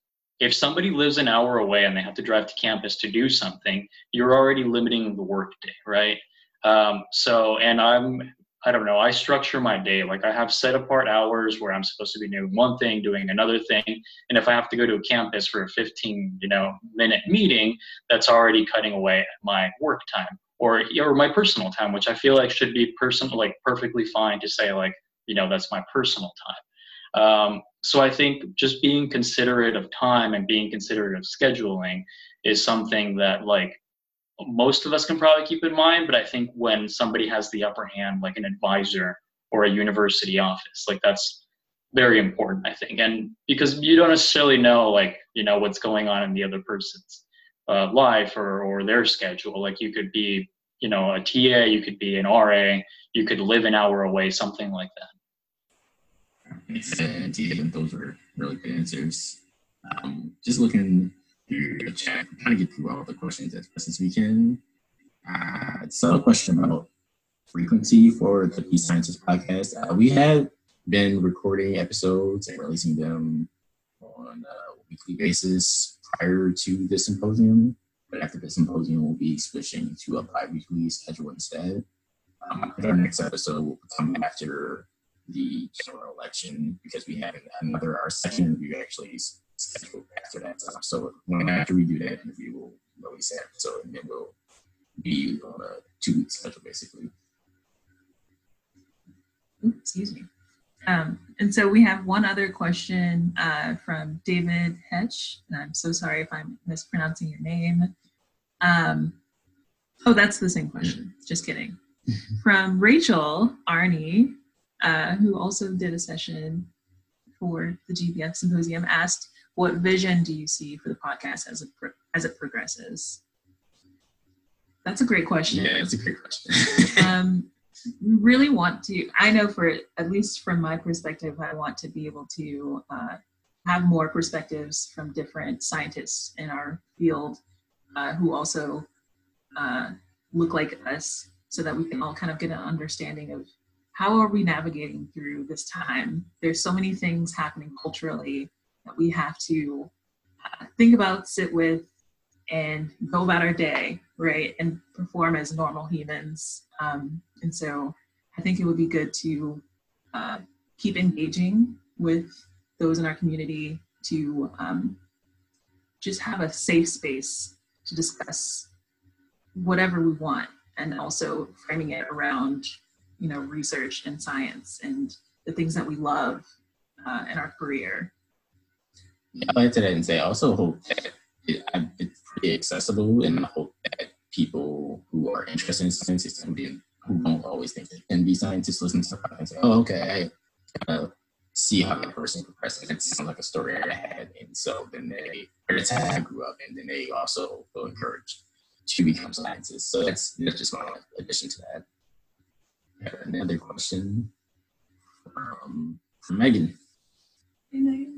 if somebody lives an hour away and they have to drive to campus to do something, you're already limiting the workday, right? Um, so, and I'm, I don't know, I structure my day. Like I have set apart hours where I'm supposed to be doing one thing, doing another thing. And if I have to go to a campus for a 15, you know, minute meeting, that's already cutting away my work time or, or my personal time, which I feel like should be personal, like perfectly fine to say like, you know, that's my personal time. Um, so I think just being considerate of time and being considerate of scheduling is something that like most of us can probably keep in mind, but I think when somebody has the upper hand, like an advisor or a university office, like that's very important, I think. And because you don't necessarily know, like, you know, what's going on in the other person's uh, life or, or their schedule. Like, you could be, you know, a TA, you could be an RA, you could live an hour away, something like
that. And those are really good answers. Um, just looking through the chat, trying to get through all the questions as best as we can. Uh, so a question about frequency for the Be Scientists podcast. Uh, we had been recording episodes and releasing them on a weekly basis prior to the symposium, but after the symposium, we'll be switching to a bi-weekly schedule instead. Um, our next episode will come after the general election because we have another our second interview actually scheduled after that time. So when after we do that interview, we'll release that episode and then we'll be on a two week schedule basically.
Excuse me. Um, and so we have one other question uh, from David Hetch. And I'm so sorry if I'm mispronouncing your name. Um, oh, that's the same question. Just kidding. *laughs* from Rachel Arnie, uh, who also did a session for the GPF symposium, asked what vision do you see for the podcast as it pro- as it progresses? That's a great question.
Yeah, it's a great question. *laughs*
um, really want to. I know for at least from my perspective, I want to be able to uh, have more perspectives from different scientists in our field uh, who also uh, look like us, so that we can all kind of get an understanding of how are we navigating through this time. There's so many things happening culturally that we have to uh, think about, sit with, and go about our day, right? And perform as normal humans. Um, and so I think it would be good to uh, keep engaging with those in our community to um, just have a safe space to discuss whatever we want and also framing it around you know research and science and the things that we love uh, in our career.
Yeah I'd like that and say I also hope that it, it's pretty accessible, and I hope that people who are interested in science and who don't always think they can be scientists listen to something and say, "Oh, okay, I of see how that person progresses. And it sounds like a story I had." And so then they, or that's how I grew up, and then they also feel encouraged to become scientists. So that's that's just my addition to that. Another question from, from Megan.
Hey, Megan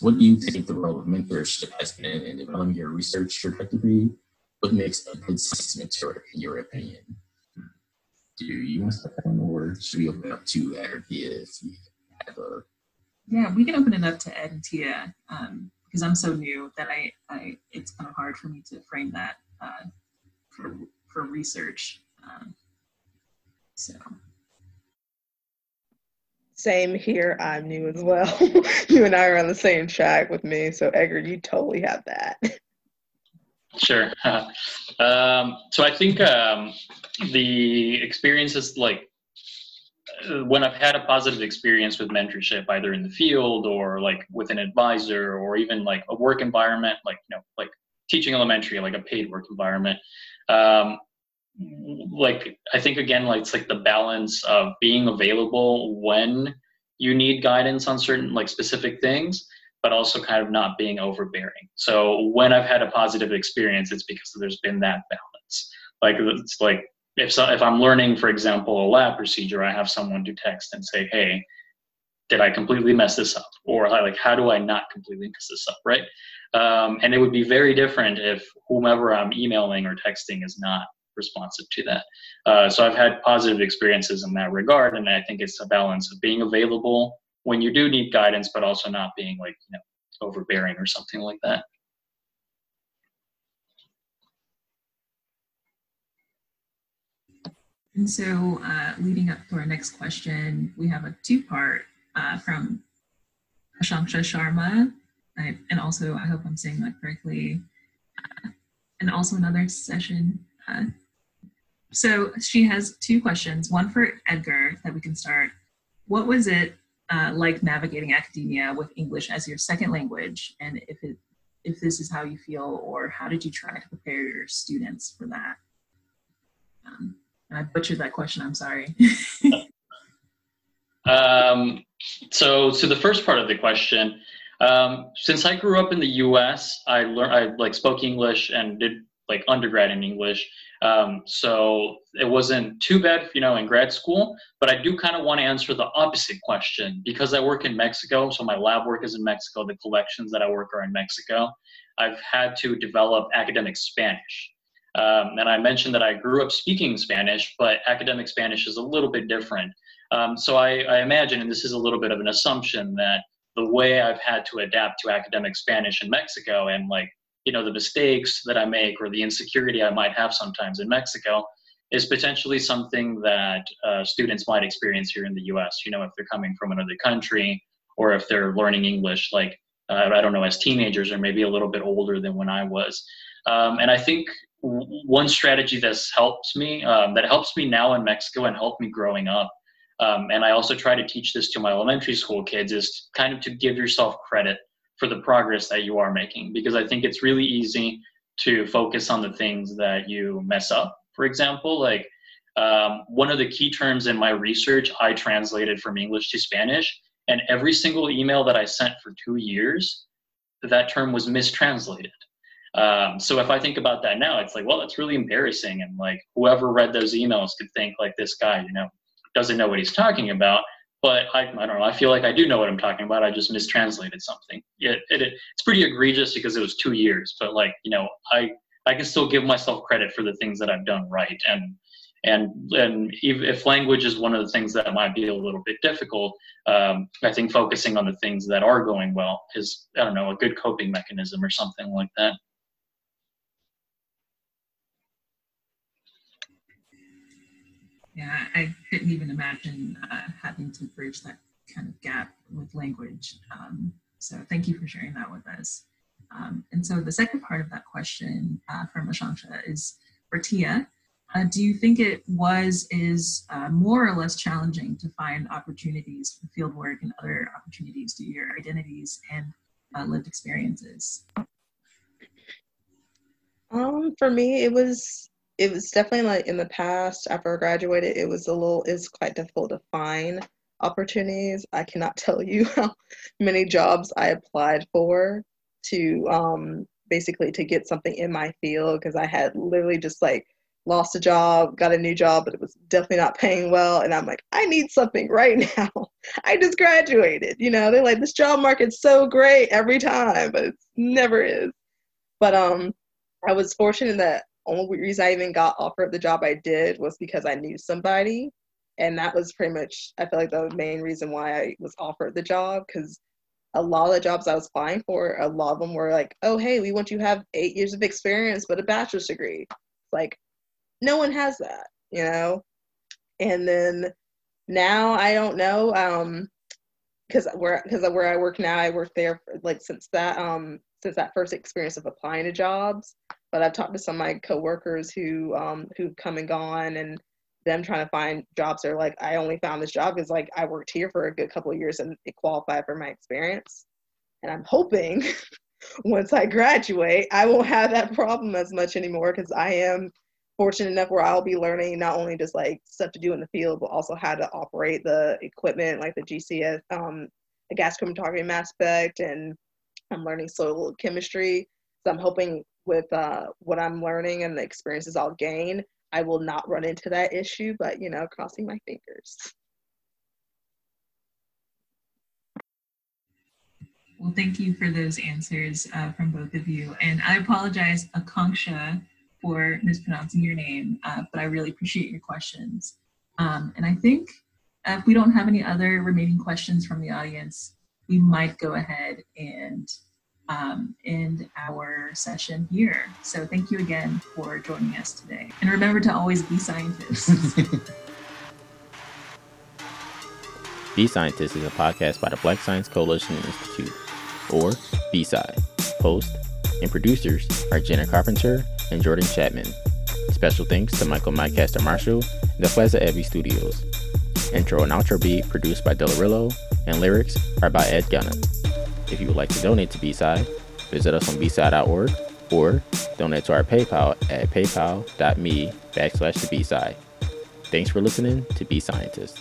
what do you think the role of mentorship has been in developing your research trajectory? What makes a good science mentor, in your opinion? Do you want to start that or should we open up to Ed or Tia if you have a?
Yeah, we can open it up to Ed and Tia um, because I'm so new that I, I it's kind of hard for me to frame that uh, for for research. Um, so
same here. I'm new as well. *laughs* you and I are on the same track with me. So, Edgar, you totally have that. *laughs*
Sure. *laughs* um, so I think um, the experiences like uh, when I've had a positive experience with mentorship, either in the field or like with an advisor or even like a work environment, like, you know, like teaching elementary, like a paid work environment. Um, like I think again, like it's like the balance of being available when you need guidance on certain like specific things, but also kind of not being overbearing. So when I've had a positive experience, it's because there's been that balance. Like it's like if so, if I'm learning, for example, a lab procedure, I have someone to text and say, "Hey, did I completely mess this up?" Or like, "How do I not completely mess this up?" Right? Um, and it would be very different if whomever I'm emailing or texting is not responsive to that. Uh, so I've had positive experiences in that regard, and I think it's a balance of being available when you do need guidance, but also not being like you know overbearing or something like that.
And so, uh, leading up to our next question, we have a two-part uh, from Ashanksha Sharma, I, and also I hope I'm saying that correctly, uh, and also another session. Uh, so she has two questions. One for Edgar that we can start. What was it uh, like navigating academia with English as your second language, and if it if this is how you feel, or how did you try to prepare your students for that? Um, I butchered that question. I'm sorry. *laughs*
um, so, so the first part of the question, um, since I grew up in the U.S., I learned I like spoke English and did like undergrad in English. Um, so it wasn't too bad, you know, in grad school. But I do kind of want to answer the opposite question because I work in Mexico. So my lab work is in Mexico. The collections that I work are in Mexico. I've had to develop academic Spanish. Um, and I mentioned that I grew up speaking Spanish, but academic Spanish is a little bit different. Um, so I, I imagine, and this is a little bit of an assumption, that the way I've had to adapt to academic Spanish in Mexico and like, you know, the mistakes that I make or the insecurity I might have sometimes in Mexico is potentially something that uh, students might experience here in the US, you know, if they're coming from another country or if they're learning English, like, uh, I don't know, as teenagers or maybe a little bit older than when I was. Um, and I think one strategy that's helped me, um, that helps me now in Mexico and helped me growing up, um, and I also try to teach this to my elementary school kids, is kind of to give yourself credit for the progress that you are making. Because I think it's really easy to focus on the things that you mess up. For example, like um, one of the key terms in my research, I translated from English to Spanish, and every single email that I sent for two years, that term was mistranslated. Um, so if I think about that now, it's like, well, that's really embarrassing. And like whoever read those emails could think like this guy, you know, doesn't know what he's talking about. But I, I don't know. I feel like I do know what I'm talking about. I just mistranslated something. It, it, it's pretty egregious because it was two years. But like, you know, I, I can still give myself credit for the things that I've done right. And and and if language is one of the things that might be a little bit difficult, um, I think focusing on the things that are going well is I don't know a good coping mechanism or something like that.
Yeah, I couldn't even imagine uh, having to bridge that kind of gap with language. Um, so thank you for sharing that with us. Um, and so the second part of that question uh, from is for Tia. Uh, do you think it was, is uh, more or less challenging to find opportunities for fieldwork and other opportunities to your identities and uh, lived experiences?
Um, for me, it was it was definitely like in the past after I graduated, it was a little, it's quite difficult to find opportunities. I cannot *laughs* tell you how many jobs I applied for to um, basically to get something in my field because I had literally just like lost a job, got a new job, but it was definitely not paying well. And I'm like, I need something right *laughs* now. I just graduated. You know, they're like, this job market's so great every time, but it never is. But um, I was fortunate that only reason I even got offered the job I did was because I knew somebody. And that was pretty much, I feel like the main reason why I was offered the job because a lot of the jobs I was applying for, a lot of them were like, oh, hey, we want you to have eight years of experience, but a bachelor's degree. Like, no one has that, you know? And then now I don't know, um, because where because where I work now, I work there for, like since that um since that first experience of applying to jobs but I've talked to some of my coworkers who um, who've come and gone, and them trying to find jobs. They're like, I only found this job because like I worked here for a good couple of years and it qualified for my experience. And I'm hoping *laughs* once I graduate, I won't have that problem as much anymore because I am fortunate enough where I'll be learning not only just like stuff to do in the field, but also how to operate the equipment like the GCS, um, the gas chromatography aspect, and I'm learning soil chemistry. So I'm hoping with uh, what I'm learning and the experiences I'll gain, I will not run into that issue. But you know, crossing my fingers.
Well, thank you for those answers uh, from both of you. And I apologize, Akanksha, for mispronouncing your name, uh, but I really appreciate your questions. Um, and I think if we don't have any other remaining questions from the audience, we might go ahead and um, end our session here. So thank you again for joining us today. And remember to always be scientists. *laughs*
Be Scientists is a podcast by the Black Science Coalition Institute or B-Side. Host and producers are Jenna Carpenter and Jordan Chapman. Special thanks to Michael Mycaster Marshall and the Plaza Abbey Studios. Intro and outro beat produced by Delarillo, and lyrics are by Ed Gunna. If you would like to donate to B-Side, visit us on bside.org or donate to our PayPal at paypal.me backslash the B-Side. Thanks for listening to Be Scientists.